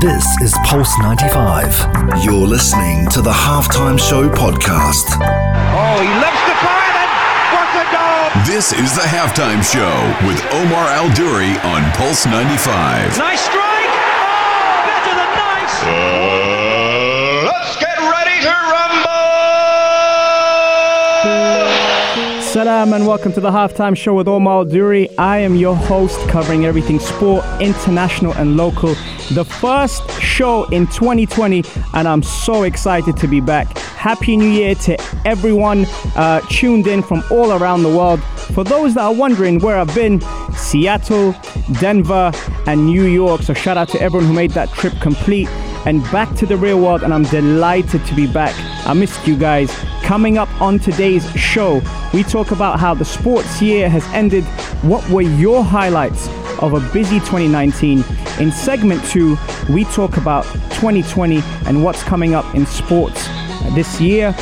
This is Pulse 95. You're listening to the Halftime Show podcast. Oh, he loves to fire then. What a goal! This is the halftime show with Omar Al Duri on Pulse 95. Nice strike. Oh, better than nice. Uh, let's get ready to rumble! Salam and welcome to the halftime show with Omar Duri. I am your host covering everything sport, international and local. The first show in 2020, and I'm so excited to be back. Happy New Year to everyone uh, tuned in from all around the world. For those that are wondering where I've been, Seattle, Denver, and New York. So shout out to everyone who made that trip complete and back to the real world. And I'm delighted to be back. I missed you guys. Coming up on today's show, we talk about how the sports year has ended. What were your highlights of a busy 2019? In segment two, we talk about 2020 and what's coming up in sports this year.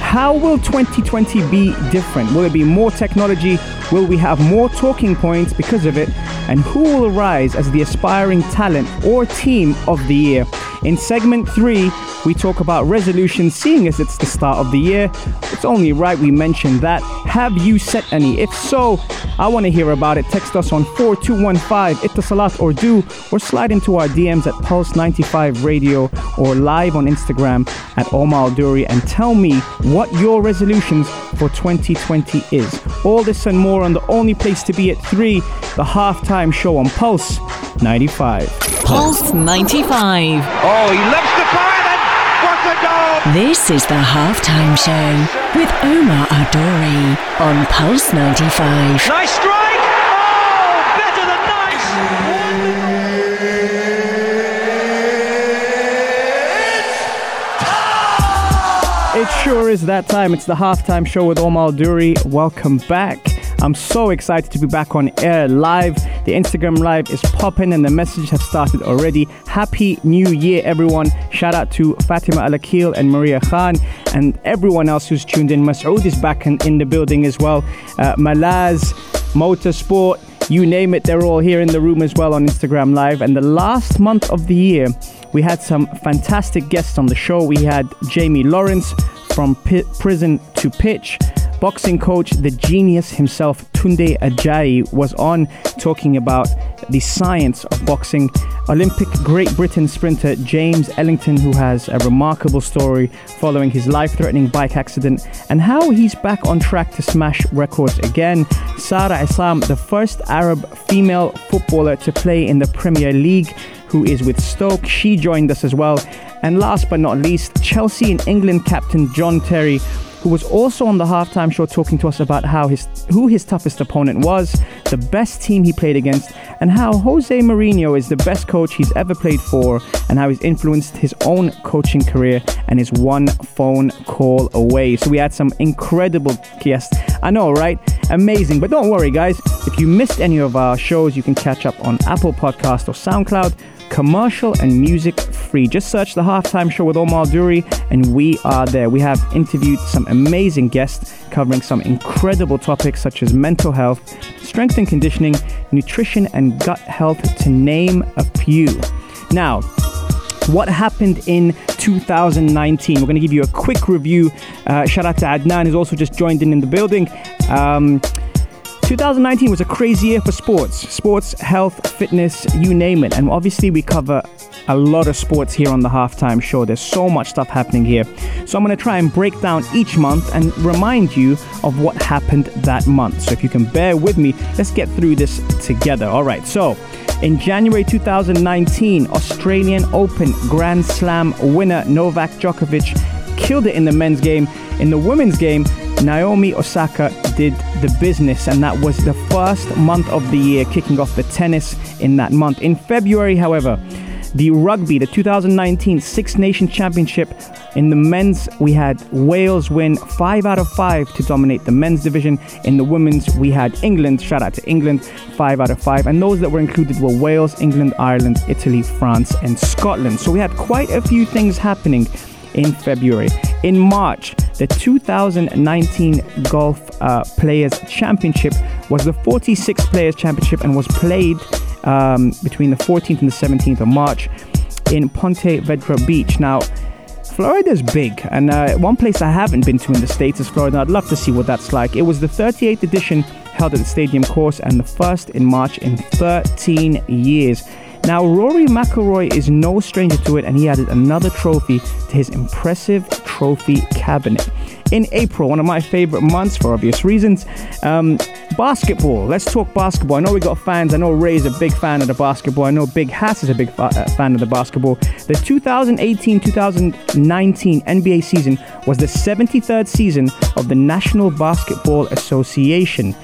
How will 2020 be different? Will it be more technology? Will we have more talking points because of it? And who will rise as the aspiring talent or team of the year? In segment three, we talk about resolutions, seeing as it's the start of the year. It's only right we mention that. Have you set any? If so, I want to hear about it. Text us on 4215 Etisalat or do, or slide into our DMs at Pulse 95 Radio or live on Instagram at Omar Duri and tell me what your resolutions for 2020 is. All this and more on the only place to be at 3, the halftime show on Pulse 95. Pulse 95. Oh, he loves to fire then. What a goal! This is the halftime show with Omar Adori on Pulse 95. Nice strike. Oh, better than nice. It sure is that time. It's the halftime show with Omar Duri. Welcome back. I'm so excited to be back on air live. The Instagram live is popping and the messages have started already. Happy New Year, everyone. Shout out to Fatima Al Akil and Maria Khan and everyone else who's tuned in. Masoud is back in, in the building as well. Uh, Malaz, Motorsport, you name it, they're all here in the room as well on Instagram Live. And the last month of the year, we had some fantastic guests on the show. We had Jamie Lawrence from Pi Prison to Pitch. Boxing coach, the genius himself, Tunde Ajayi, was on talking about the science of boxing. Olympic Great Britain sprinter James Ellington, who has a remarkable story following his life threatening bike accident, and how he's back on track to smash records again. Sara Islam, the first Arab female footballer to play in the Premier League, who is with Stoke, she joined us as well. And last but not least, Chelsea and England captain John Terry who was also on the halftime show talking to us about how his who his toughest opponent was, the best team he played against, and how Jose Mourinho is the best coach he's ever played for, and how he's influenced his own coaching career and is one phone call away. So we had some incredible guests. I know, right? Amazing. But don't worry, guys. If you missed any of our shows, you can catch up on Apple Podcast or SoundCloud commercial and music free. Just search the halftime show with Omar Duri, and we are there. We have interviewed some amazing guests covering some incredible topics such as mental health, strength and conditioning, nutrition, and gut health, to name a few. Now, what happened in 2019. We're going to give you a quick review. Uh, shout out to Adnan, who's also just joined in in the building. Um, 2019 was a crazy year for sports, sports, health, fitness, you name it. And obviously, we cover a lot of sports here on the halftime show. There's so much stuff happening here. So, I'm going to try and break down each month and remind you of what happened that month. So, if you can bear with me, let's get through this together. All right. So, in January 2019, Australian Open Grand Slam winner Novak Djokovic killed it in the men's game. In the women's game, Naomi Osaka did the business, and that was the first month of the year, kicking off the tennis in that month. In February, however, the rugby, the 2019 Six Nations Championship in the men's, we had Wales win five out of five to dominate the men's division. In the women's, we had England, shout out to England, five out of five. And those that were included were Wales, England, Ireland, Italy, France, and Scotland. So we had quite a few things happening in February. In March, the 2019 Golf uh, Players Championship was the 46 Players Championship and was played um, between the 14th and the 17th of March. in Ponte Vedra Beach. Now, Florida's big, and uh, one place I haven't been to in the States is Florida. I'd love to see what that's like. It was the 38th edition held at the stadium course and the first in March in 13 years. Now, Rory McIlroy is no stranger to it, and he added another trophy to his impressive trophy cabinet. In April, one of my favorite months for obvious reasons, um, basketball. Let's talk basketball. I know we got fans. I know Ray's a big fan of the basketball. I know Big Hass is a big fa- uh, fan of the basketball. The 2018 2019 NBA season was the 73rd season of the National Basketball Association.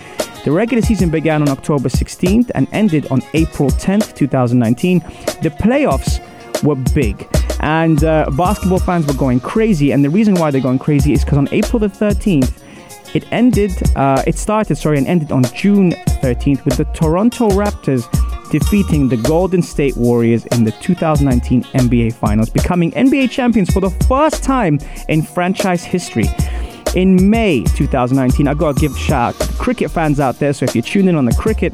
The regular season began on October 16th and ended on April 10th, 2019. The playoffs were big and uh, basketball fans were going crazy. And the reason why they're going crazy is because on April the 13th, it ended, uh, it started, sorry, and ended on June 13th with the Toronto Raptors defeating the Golden State Warriors in the 2019 NBA Finals, becoming NBA champions for the first time in franchise history. In May 2019, I gotta give a shout out to cricket fans out there. So if you're tuning in on the cricket,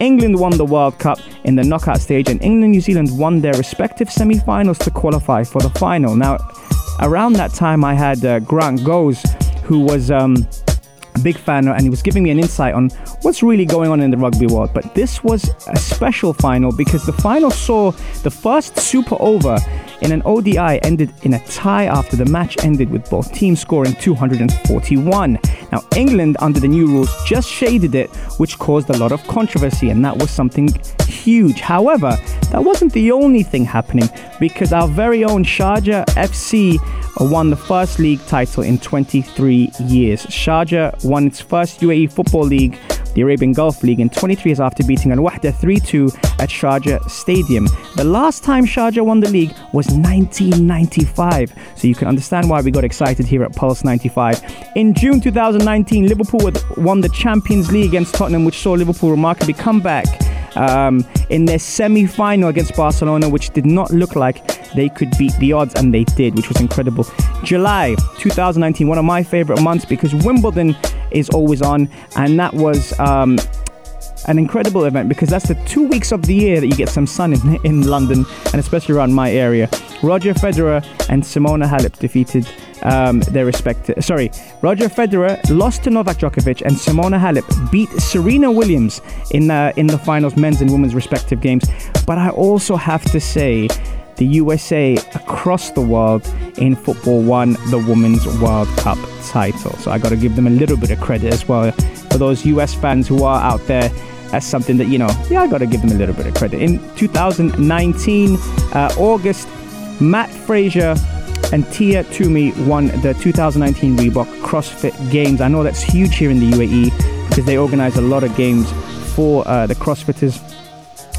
England won the World Cup in the knockout stage, and England and New Zealand won their respective semi finals to qualify for the final. Now, around that time, I had uh, Grant Goes, who was. Um, a big fan and he was giving me an insight on what's really going on in the rugby world. But this was a special final because the final saw the first super over in an ODI ended in a tie after the match ended with both teams scoring 241. Now, England, under the new rules, just shaded it, which caused a lot of controversy, and that was something huge. However, that wasn't the only thing happening because our very own Sharjah FC won the first league title in 23 years. Sharjah won its first UAE Football League the Arabian Gulf League in 23 years after beating Al Wahda 3 2 at Sharjah Stadium. The last time Sharjah won the league was 1995, so you can understand why we got excited here at Pulse 95. In June 2019, Liverpool won the Champions League against Tottenham, which saw Liverpool remarkably come back. Um, in their semi final against Barcelona, which did not look like they could beat the odds, and they did, which was incredible. July 2019, one of my favorite months because Wimbledon is always on, and that was. Um, an incredible event because that's the two weeks of the year that you get some sun in, in London and especially around my area. Roger Federer and Simona Halep defeated um, their respective. Sorry, Roger Federer lost to Novak Djokovic and Simona Halep beat Serena Williams in uh, in the finals, men's and women's respective games. But I also have to say the USA across the world in football won the Women's World Cup title. So I got to give them a little bit of credit as well for those US fans who are out there. That's something that, you know, yeah, I got to give them a little bit of credit. In 2019, uh, August, Matt Fraser and Tia Toomey won the 2019 Reebok CrossFit Games. I know that's huge here in the UAE because they organize a lot of games for uh, the CrossFitters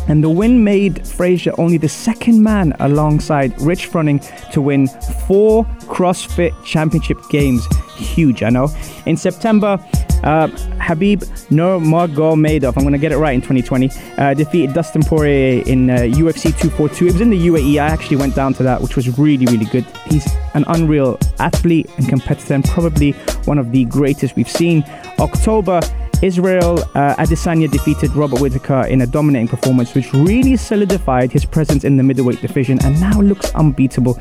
and the win made Fraser only the second man alongside Rich Froning to win four CrossFit Championship games. Huge, I know. In September, uh, Khabib Nurmagomedov, I'm going to get it right in 2020, uh, defeated Dustin Poirier in uh, UFC 242. It was in the UAE. I actually went down to that, which was really, really good. He's an unreal athlete and competitor, and probably one of the greatest we've seen. October, Israel uh, Adesanya defeated Robert Whitaker in a dominating performance, which really solidified his presence in the middleweight division and now looks unbeatable.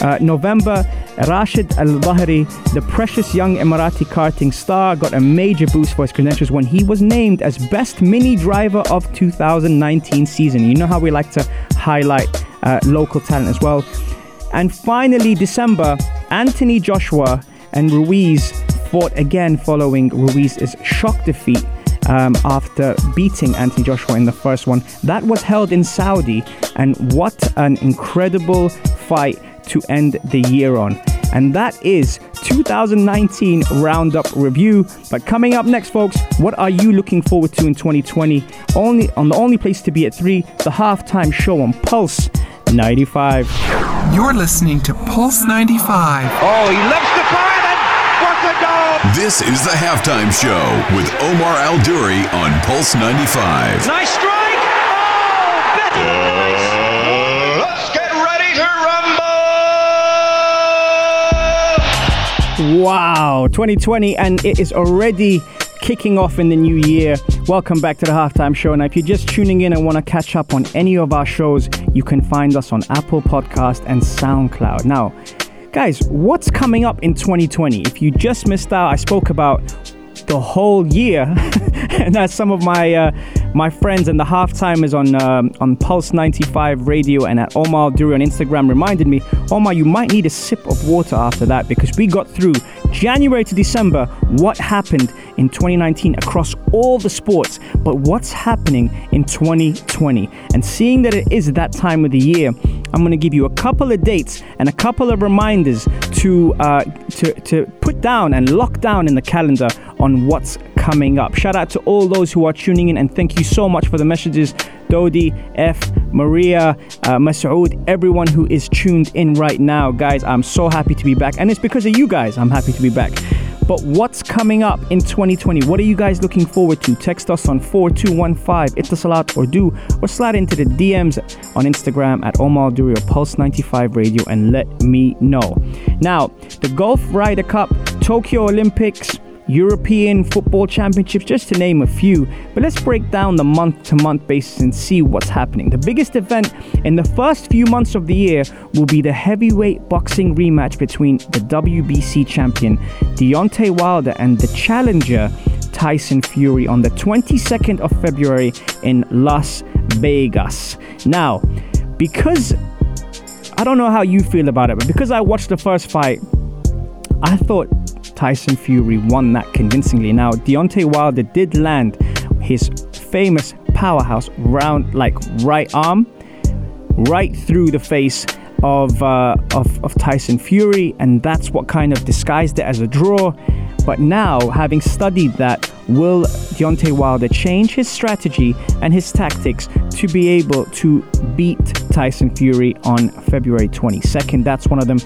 Uh, November, Rashid Al Dhaheri, the precious young Emirati karting star, got a major boost for his credentials when he was named as Best Mini Driver of 2019 season. You know how we like to highlight uh, local talent as well. And finally, December, Anthony Joshua and Ruiz fought again following Ruiz's shock defeat um, after beating Anthony Joshua in the first one. That was held in Saudi, and what an incredible fight to end the year on. And that is 2019 Roundup Review. But coming up next, folks, what are you looking forward to in 2020? Only on the only place to be at three, the halftime show on Pulse 95. You're listening to Pulse 95. Oh, he lifts the fire and what a goal! This is the halftime show with Omar Al Duri on Pulse 95. Nice strike! Oh, better Wow, 2020, and it is already kicking off in the new year. Welcome back to the halftime show. Now, if you're just tuning in and want to catch up on any of our shows, you can find us on Apple Podcast and SoundCloud. Now, guys, what's coming up in 2020? If you just missed out, I spoke about the whole year, and that's some of my uh, my friends and the halftimers on um, on Pulse 95 Radio and at Omar Duri on Instagram reminded me, Omar, you might need a sip of water after that because we got through January to December. What happened in 2019 across all the sports, but what's happening in 2020? And seeing that it is that time of the year, I'm going to give you a couple of dates and a couple of reminders to uh, to to put down and lock down in the calendar on what's coming up. Shout out to all those who are tuning in and thank you so much for the messages. Dodi, F, Maria, uh, Masoud, everyone who is tuned in right now. Guys, I'm so happy to be back. And it's because of you guys I'm happy to be back. But what's coming up in 2020? What are you guys looking forward to? Text us on 4215 Etisalat or do or slide into the DMs on Instagram at Omar or Pulse 95 Radio and let me know. Now, the Golf Ryder Cup, Tokyo Olympics, European Football Championships, just to name a few. But let's break down the month to month basis and see what's happening. The biggest event in the first few months of the year will be the heavyweight boxing rematch between the WBC champion Deontay Wilder and the challenger Tyson Fury on the 22nd of February in Las Vegas. Now, because I don't know how you feel about it, but because I watched the first fight, I thought Tyson Fury won that convincingly. Now, Deontay Wilder did land his famous powerhouse round, like right arm, right through the face of, uh, of, of Tyson Fury, and that's what kind of disguised it as a draw. But now, having studied that, will Deontay Wilder change his strategy and his tactics to be able to beat Tyson Fury on February 22nd? That's one of them.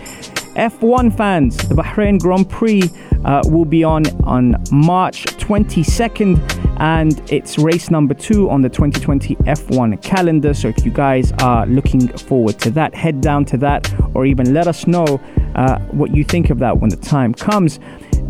F1 fans, the Bahrain Grand Prix uh, will be on on March 22nd, and it's race number two on the 2020 F1 calendar. So if you guys are looking forward to that, head down to that, or even let us know uh, what you think of that when the time comes.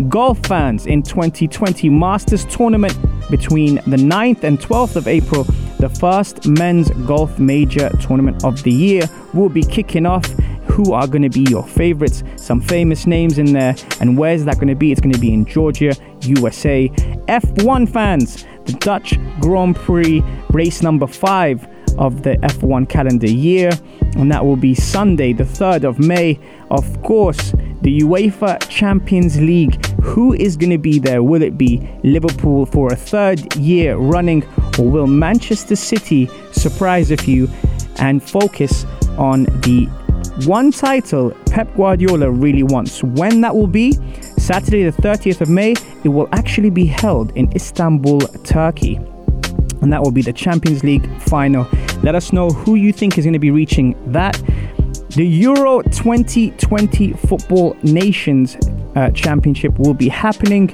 Golf fans in 2020 Masters tournament between the 9th and 12th of April, the first men's golf major tournament of the year will be kicking off who are going to be your favorites, some famous names in there, and where's that going to be? It's going to be in Georgia, USA. F1 fans, the Dutch Grand Prix race number five of the F1 calendar year, and that will be Sunday, the 3rd of May. Of course, the UEFA Champions League. Who is going to be there? Will it be Liverpool for a third year running, or will Manchester City surprise a few and focus on the one title Pep Guardiola really wants. When that will be, Saturday the 30th of May, it will actually be held in Istanbul, Turkey. And that will be the Champions League final. Let us know who you think is going to be reaching that. The Euro 2020 Football Nations uh, Championship will be happening.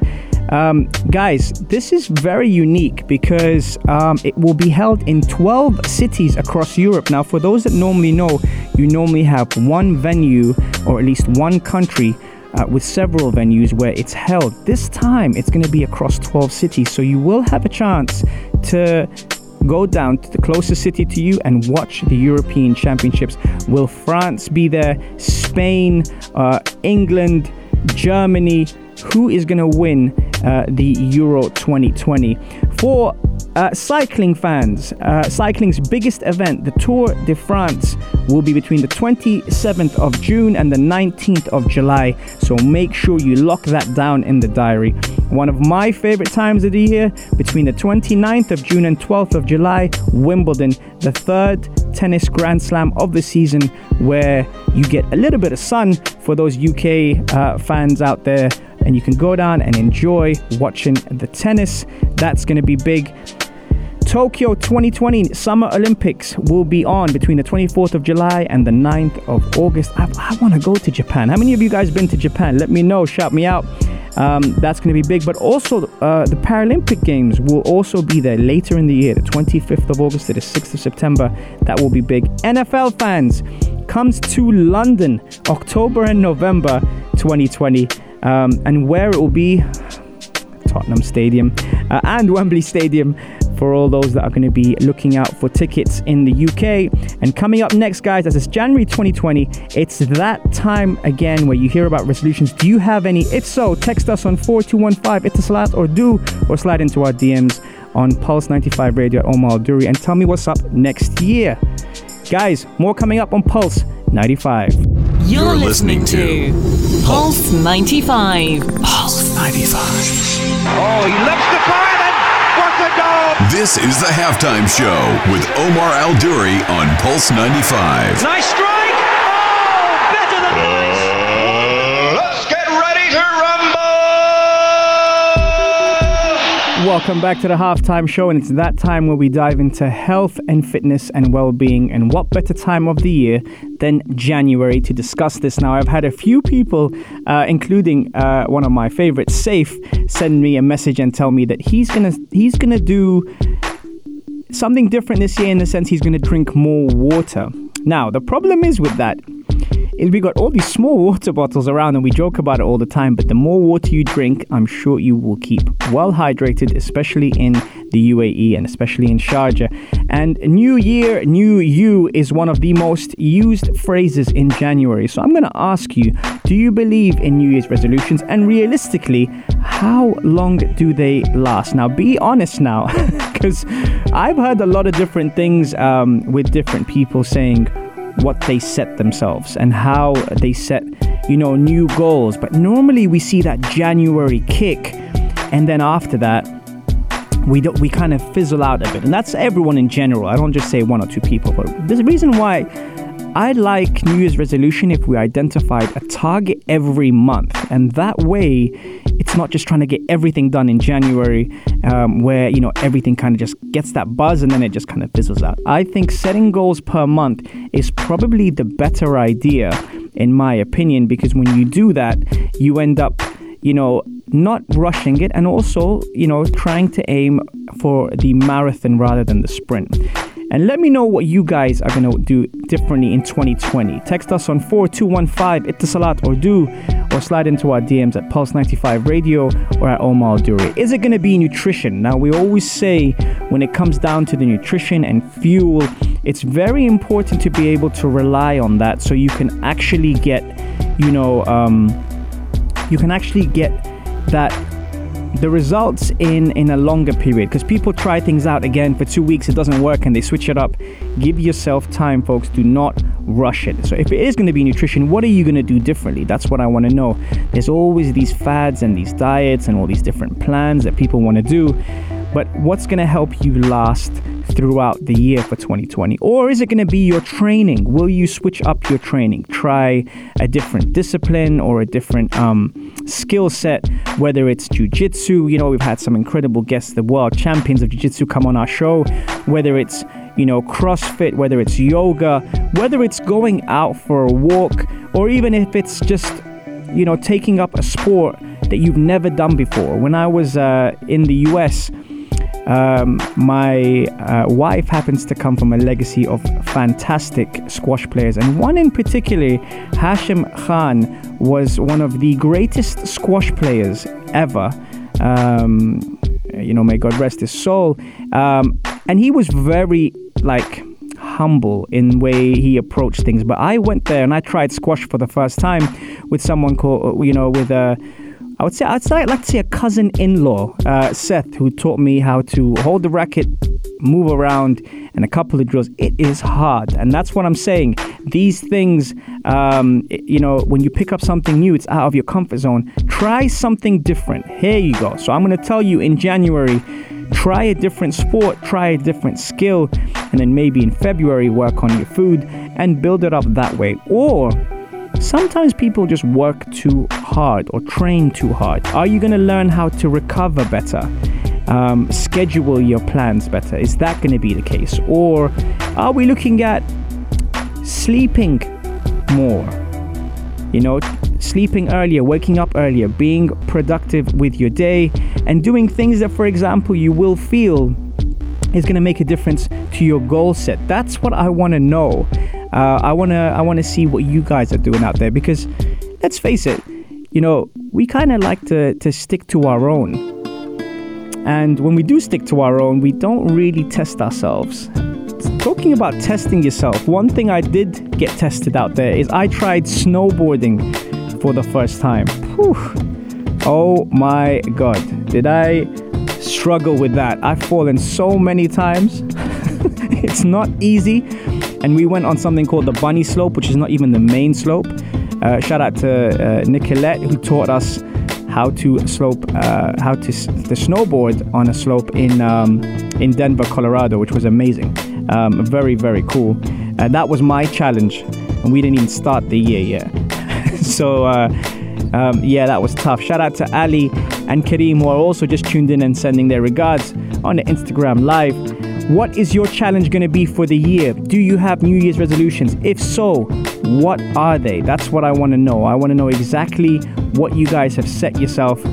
Um, guys, this is very unique because um, it will be held in 12 cities across Europe. Now, for those that normally know, you normally have one venue or at least one country uh, with several venues where it's held. This time, it's going to be across 12 cities, so you will have a chance to go down to the closest city to you and watch the European Championships. Will France be there? Spain, uh, England, Germany? Who is going to win uh, the Euro 2020? For uh, cycling fans, uh, cycling's biggest event, the Tour de France, will be between the 27th of June and the 19th of July. So make sure you lock that down in the diary. One of my favorite times of the year, between the 29th of June and 12th of July, Wimbledon, the third tennis Grand Slam of the season, where you get a little bit of sun for those UK uh, fans out there, and you can go down and enjoy watching the tennis. That's going to be big. Tokyo 2020 Summer Olympics will be on between the 24th of July and the 9th of August. I, I want to go to Japan. How many of you guys been to Japan? Let me know. Shout me out. Um, that's going to be big. But also, uh, the Paralympic Games will also be there later in the year, the 25th of August to the 6th of September. That will be big. NFL fans comes to London October and November 2020, um, and where it will be Tottenham Stadium uh, and Wembley Stadium for all those that are going to be looking out for tickets in the UK. And coming up next, guys, as it's January 2020, it's that time again where you hear about resolutions. Do you have any? If so, text us on 4215 Etisalat or do or slide into our DMs on Pulse 95 Radio at Omar Duri and tell me what's up next year. Guys, more coming up on Pulse 95. You're, You're listening, listening to Pulse 95. Pulse 95. Oh, he loves the fire and what a goal! This is the halftime show with Omar Al Duri on Pulse 95. Nice strike! Welcome back to the halftime show, and it's that time where we dive into health and fitness and well being. And what better time of the year than January to discuss this? Now, I've had a few people, uh, including uh, one of my favorites, Safe, send me a message and tell me that he's gonna he's gonna do something different this year in the sense he's gonna drink more water. Now, the problem is with that is we got all these small water bottles around and we joke about it all the time, but the more water you drink, I'm sure you will keep well hydrated, especially in the UAE and especially in Sharjah. And New Year, New You is one of the most used phrases in January. So I'm going to ask you do you believe in New Year's resolutions? And realistically, how long do they last? Now, be honest now, because I've heard a lot of different things um, with different people saying, what they set themselves and how they set, you know, new goals. But normally we see that January kick, and then after that, we don't, we kind of fizzle out a bit, and that's everyone in general. I don't just say one or two people, but there's a reason why. I like New Year's resolution if we identified a target every month, and that way, it's not just trying to get everything done in January, um, where you know everything kind of just gets that buzz and then it just kind of fizzles out. I think setting goals per month is probably the better idea, in my opinion, because when you do that, you end up, you know, not rushing it and also, you know, trying to aim for the marathon rather than the sprint. And let me know what you guys are going to do differently in 2020. Text us on 4215 Etisalat or do or slide into our DMs at Pulse 95 Radio or at Omar Duri. Is it going to be nutrition? Now, we always say when it comes down to the nutrition and fuel, it's very important to be able to rely on that so you can actually get, you know, um, you can actually get that the results in in a longer period because people try things out again for two weeks it doesn't work and they switch it up. Give yourself time folks. Do not rush it. So if it is going to be nutrition what are you going to do differently? That's what i want to know. There's always these fads and these diets and all these different plans that people want to do but what's going to help you last throughout the year for 2020? Or is it going to be your training? Will you switch up your training? Try a different discipline or a different um, skill set, whether it's jujitsu. You know, we've had some incredible guests, the world champions of jujitsu, come on our show, whether it's you know, CrossFit, whether it's yoga, whether it's going out for a walk, or even if it's just, you know, taking up a sport that you've never done before. When I was uh, in the US, um, my uh, wife happens to come from a legacy of fantastic squash players, and one in particular, Hashim Khan, was one of the greatest squash players ever. Um, you know, may God rest his soul. Um, and he was very like humble in way he approached things. But I went there and I tried squash for the first time with someone called, you know, with a I would say I'd like to say a cousin-in-law, uh, Seth, who taught me how to hold the racket, move around, and a couple of drills. It is hard, and that's what I'm saying. These things, um, you know, when you pick up something new, it's out of your comfort zone. Try something different. Here you go. So I'm going to tell you in January. Try a different sport, try a different skill, and then maybe in February work on your food and build it up that way. Or Sometimes people just work too hard or train too hard. Are you going to learn how to recover better? Um, schedule your plans better? Is that going to be the case? Or are we looking at sleeping more? You know, sleeping earlier, waking up earlier, being productive with your day, and doing things that, for example, you will feel is going to make a difference to your goal set. That's what I want to know. Uh, I wanna I wanna see what you guys are doing out there because let's face it, you know we kind of like to to stick to our own. And when we do stick to our own, we don't really test ourselves. Talking about testing yourself, one thing I did get tested out there is I tried snowboarding for the first time. Whew. Oh my god, did I struggle with that? I've fallen so many times. it's not easy. And we went on something called the bunny slope, which is not even the main slope. Uh, shout out to uh, Nicolette who taught us how to slope, uh, how to, s- to snowboard on a slope in um, in Denver, Colorado, which was amazing. Um, very very cool. And that was my challenge, and we didn't even start the year yet. so uh, um, yeah, that was tough. Shout out to Ali and Kareem who are also just tuned in and sending their regards on the Instagram live. What is your challenge going to be for the year? Do you have New Year's resolutions? If so, what are they? That's what I want to know. I want to know exactly what you guys have set yourself.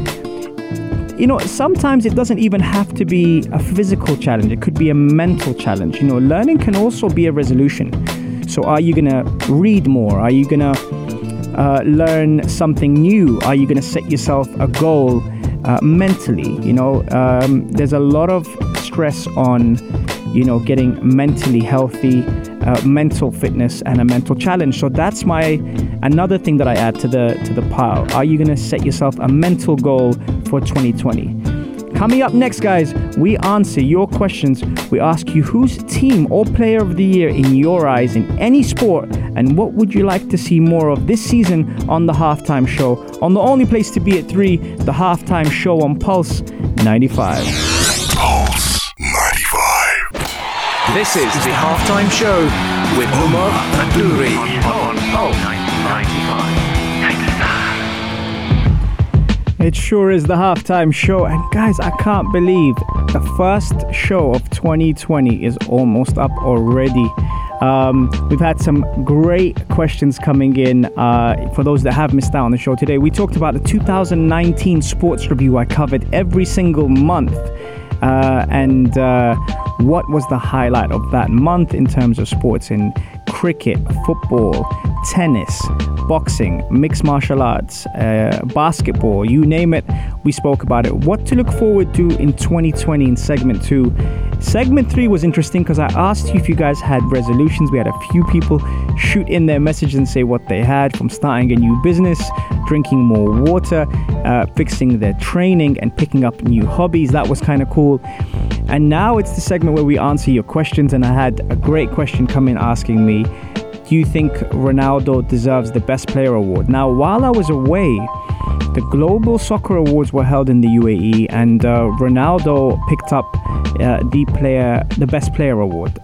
You know, sometimes it doesn't even have to be a physical challenge, it could be a mental challenge. You know, learning can also be a resolution. So, are you going to read more? Are you going to uh, learn something new? Are you going to set yourself a goal uh, mentally? You know, um, there's a lot of stress on, you know, getting mentally healthy, uh, mental fitness, and a mental challenge. So that's my another thing that I add to the to the pile. Are you going to set yourself a mental goal for 2020? Coming up next, guys, we answer your questions. We ask you who's team or player of the year in your eyes in any sport, and what would you like to see more of this season on the halftime show? On the only place to be at 3, the halftime show on Pulse 95. This is the halftime show with Omar Adouri on Pulse 95. It sure is the halftime show. And guys, I can't believe the first show of 2020 is almost up already. Um, we've had some great questions coming in uh, for those that have missed out on the show today. We talked about the 2019 sports review I covered every single month. Uh, and uh, what was the highlight of that month in terms of sports in cricket, football, tennis, boxing, mixed martial arts, uh, basketball, you name it, we spoke about it. What to look forward to in 2020 in segment two. Segment three was interesting because I asked you if you guys had resolutions. We had a few people shoot in their message and say what they had from starting a new business, drinking more water, uh, fixing their training, and picking up new hobbies. That was kind of cool. And now it's the segment where we answer your questions. And I had a great question come in asking me, Do you think Ronaldo deserves the Best Player Award? Now, while I was away, the Global Soccer Awards were held in the UAE, and uh, Ronaldo picked up uh, the player, the Best Player Award.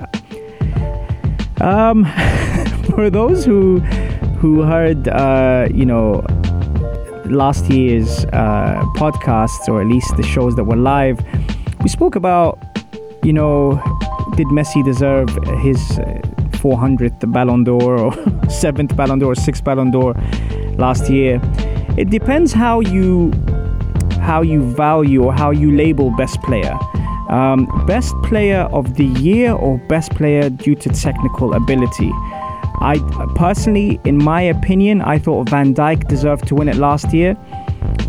Um, for those who who heard, uh, you know, last year's uh, podcasts, or at least the shows that were live, we spoke about, you know, did Messi deserve his 400th Ballon d'Or or 7th Ballon d'Or, 6th Ballon d'Or last year? It depends how you how you value or how you label best player. Um, best player of the year or best player due to technical ability. I personally, in my opinion, I thought Van Dijk deserved to win it last year.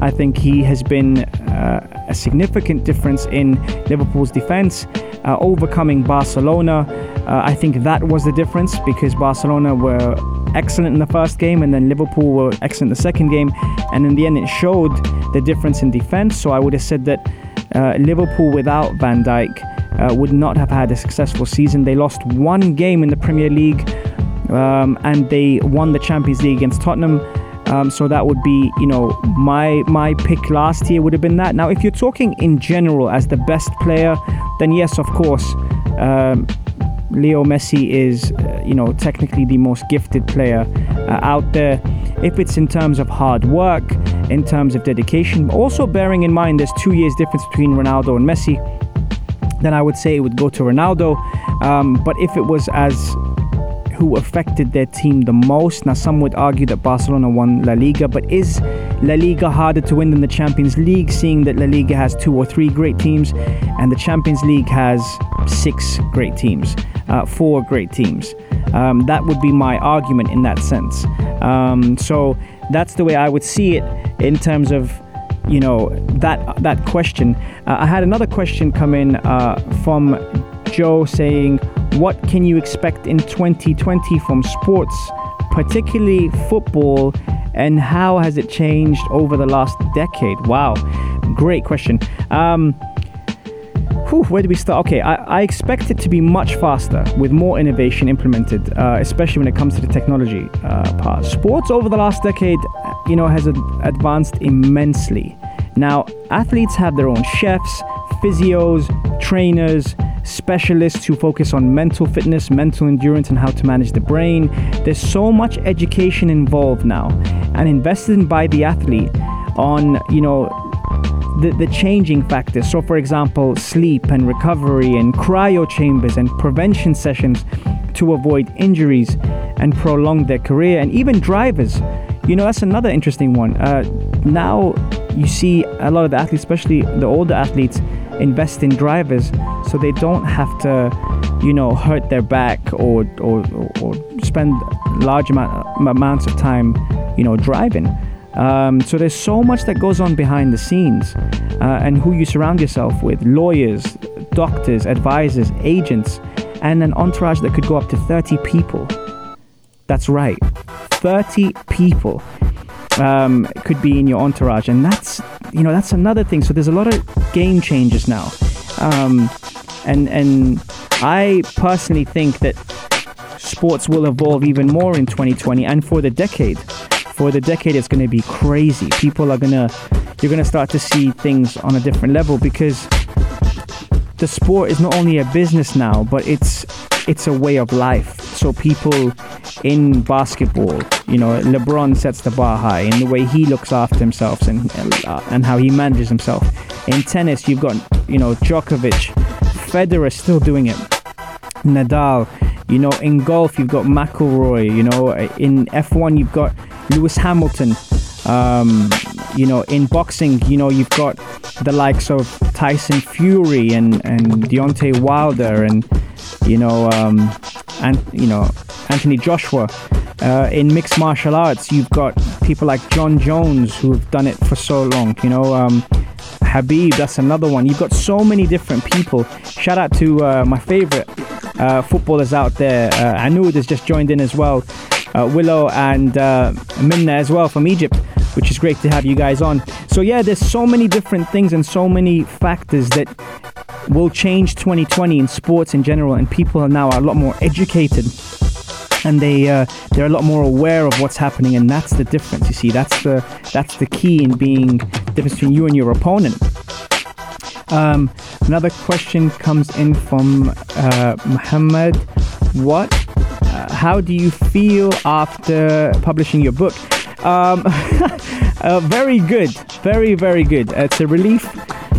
I think he has been uh, a significant difference in Liverpool's defense, uh, overcoming Barcelona. Uh, I think that was the difference because Barcelona were excellent in the first game and then Liverpool were excellent in the second game. And in the end, it showed the difference in defense. So I would have said that uh, Liverpool without Van Dijk uh, would not have had a successful season. They lost one game in the Premier League um, and they won the Champions League against Tottenham. Um, so that would be, you know, my my pick last year would have been that. Now, if you're talking in general as the best player, then yes, of course, um, Leo Messi is, uh, you know, technically the most gifted player uh, out there. If it's in terms of hard work, in terms of dedication, also bearing in mind there's two years difference between Ronaldo and Messi, then I would say it would go to Ronaldo. Um, but if it was as who affected their team the most. Now, some would argue that Barcelona won La Liga, but is La Liga harder to win than the Champions League, seeing that La Liga has two or three great teams and the Champions League has six great teams, uh, four great teams? Um, that would be my argument in that sense. Um, so that's the way I would see it in terms of you know that that question. Uh, I had another question come in uh, from Joe saying, "What can you expect in 2020 from sports, particularly football, and how has it changed over the last decade?" Wow, great question. Um, whew, where do we start? Okay, I, I, expect it to be much faster with more innovation implemented, uh, especially when it comes to the technology uh, part. Sports over the last decade, you know, has ad- advanced immensely. Now, athletes have their own chefs, physios, trainers, specialists who focus on mental fitness, mental endurance, and how to manage the brain. There's so much education involved now and invested in by the athlete on, you know, the, the changing factors. So, for example, sleep and recovery and cryo chambers and prevention sessions to avoid injuries and prolong their career, and even drivers. You know, that's another interesting one. Uh, now you see a lot of the athletes, especially the older athletes, invest in drivers so they don't have to, you know, hurt their back or, or, or spend large amount, amounts of time, you know, driving. Um, so there's so much that goes on behind the scenes, uh, and who you surround yourself with lawyers, doctors, advisors, agents, and an entourage that could go up to 30 people. That's right, 30 people um, could be in your entourage, and that's you know that's another thing. So there's a lot of game changes now, um, and and I personally think that sports will evolve even more in 2020 and for the decade for the decade it's going to be crazy. People are going to you're going to start to see things on a different level because the sport is not only a business now, but it's it's a way of life. So people in basketball, you know, LeBron sets the bar high in the way he looks after himself and uh, and how he manages himself. In tennis, you've got you know Djokovic, Federer still doing it, Nadal. You know, in golf, you've got McIlroy. You know, in F1, you've got Lewis Hamilton. Um, you know, in boxing, you know, you've got the likes of Tyson Fury and, and Deontay Wilder and, you know, um, and, you know, Anthony Joshua. Uh, in mixed martial arts, you've got people like Jon Jones who have done it for so long. You know, um, Khabib, that's another one. You've got so many different people. Shout out to uh, my favorite uh, footballers out there. Uh, Anud has just joined in as well uh, Willow and uh, Minna as well from Egypt, which is great to have you guys on. So, yeah, there's so many different things and so many factors that will change 2020 in sports in general, and people are now a lot more educated and they uh, they're a lot more aware of what's happening, and that's the difference. You see, that's the that's the key in being the difference between you and your opponent. Um, another question comes in from uh, Muhammad. What how do you feel after publishing your book? Um, uh, very good, very, very good. It's a relief.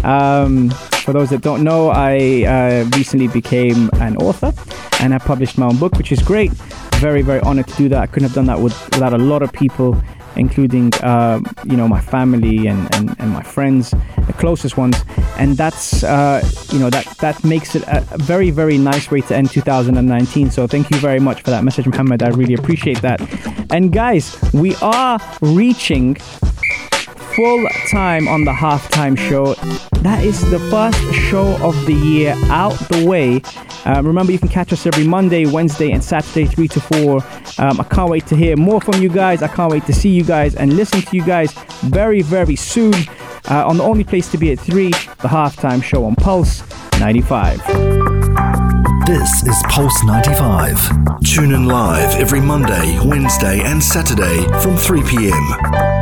Um, for those that don't know, I uh, recently became an author and I published my own book, which is great. Very, very honored to do that. I couldn't have done that with, without a lot of people including uh, you know my family and, and, and my friends, the closest ones, and that's uh, you know that that makes it a very very nice way to end 2019. So thank you very much for that message, Muhammad. I really appreciate that. And guys, we are reaching full time on the halftime show. That is the first show of the year out the way. Uh, remember, you can catch us every Monday, Wednesday, and Saturday, 3 to 4. Um, I can't wait to hear more from you guys. I can't wait to see you guys and listen to you guys very, very soon uh, on the only place to be at 3, the halftime show on Pulse 95. This is Pulse 95. Tune in live every Monday, Wednesday, and Saturday from 3 p.m.